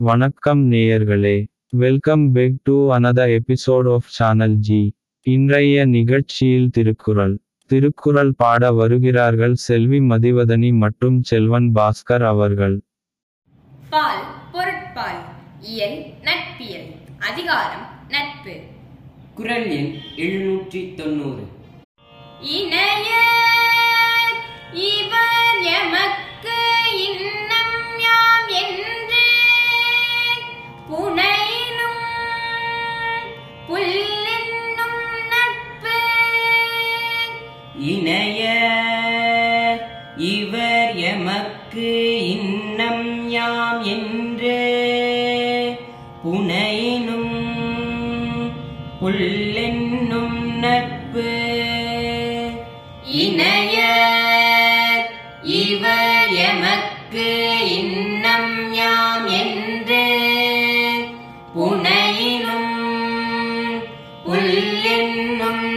வணக்கம் நேயர்களே. Welcome back to another episode of channel G இன்றைய நிகழ்ச்சியில் திருக்குறள். திருக்குறள் பாட வருகிறார்கள் செல்வி மதிவதனி மற்றும் செல்வன் பாஸ்கர் அவர்கள். பால் பொருட்பால் இயல் நட்பியல் அதிகாரம் நட்பு. குரல் எண் எழுநூற்றி தொண்ணூறு. இணைய உள்ளென்னும் நட்பு. இணைய இவர் எமக்கு இன்னம் யாம் என்று. புனையினும் உள்ளென்னும் நட்பு. இணைய இவர் எமக்கு இன்னம் யாம் என்று. புனை என்னும்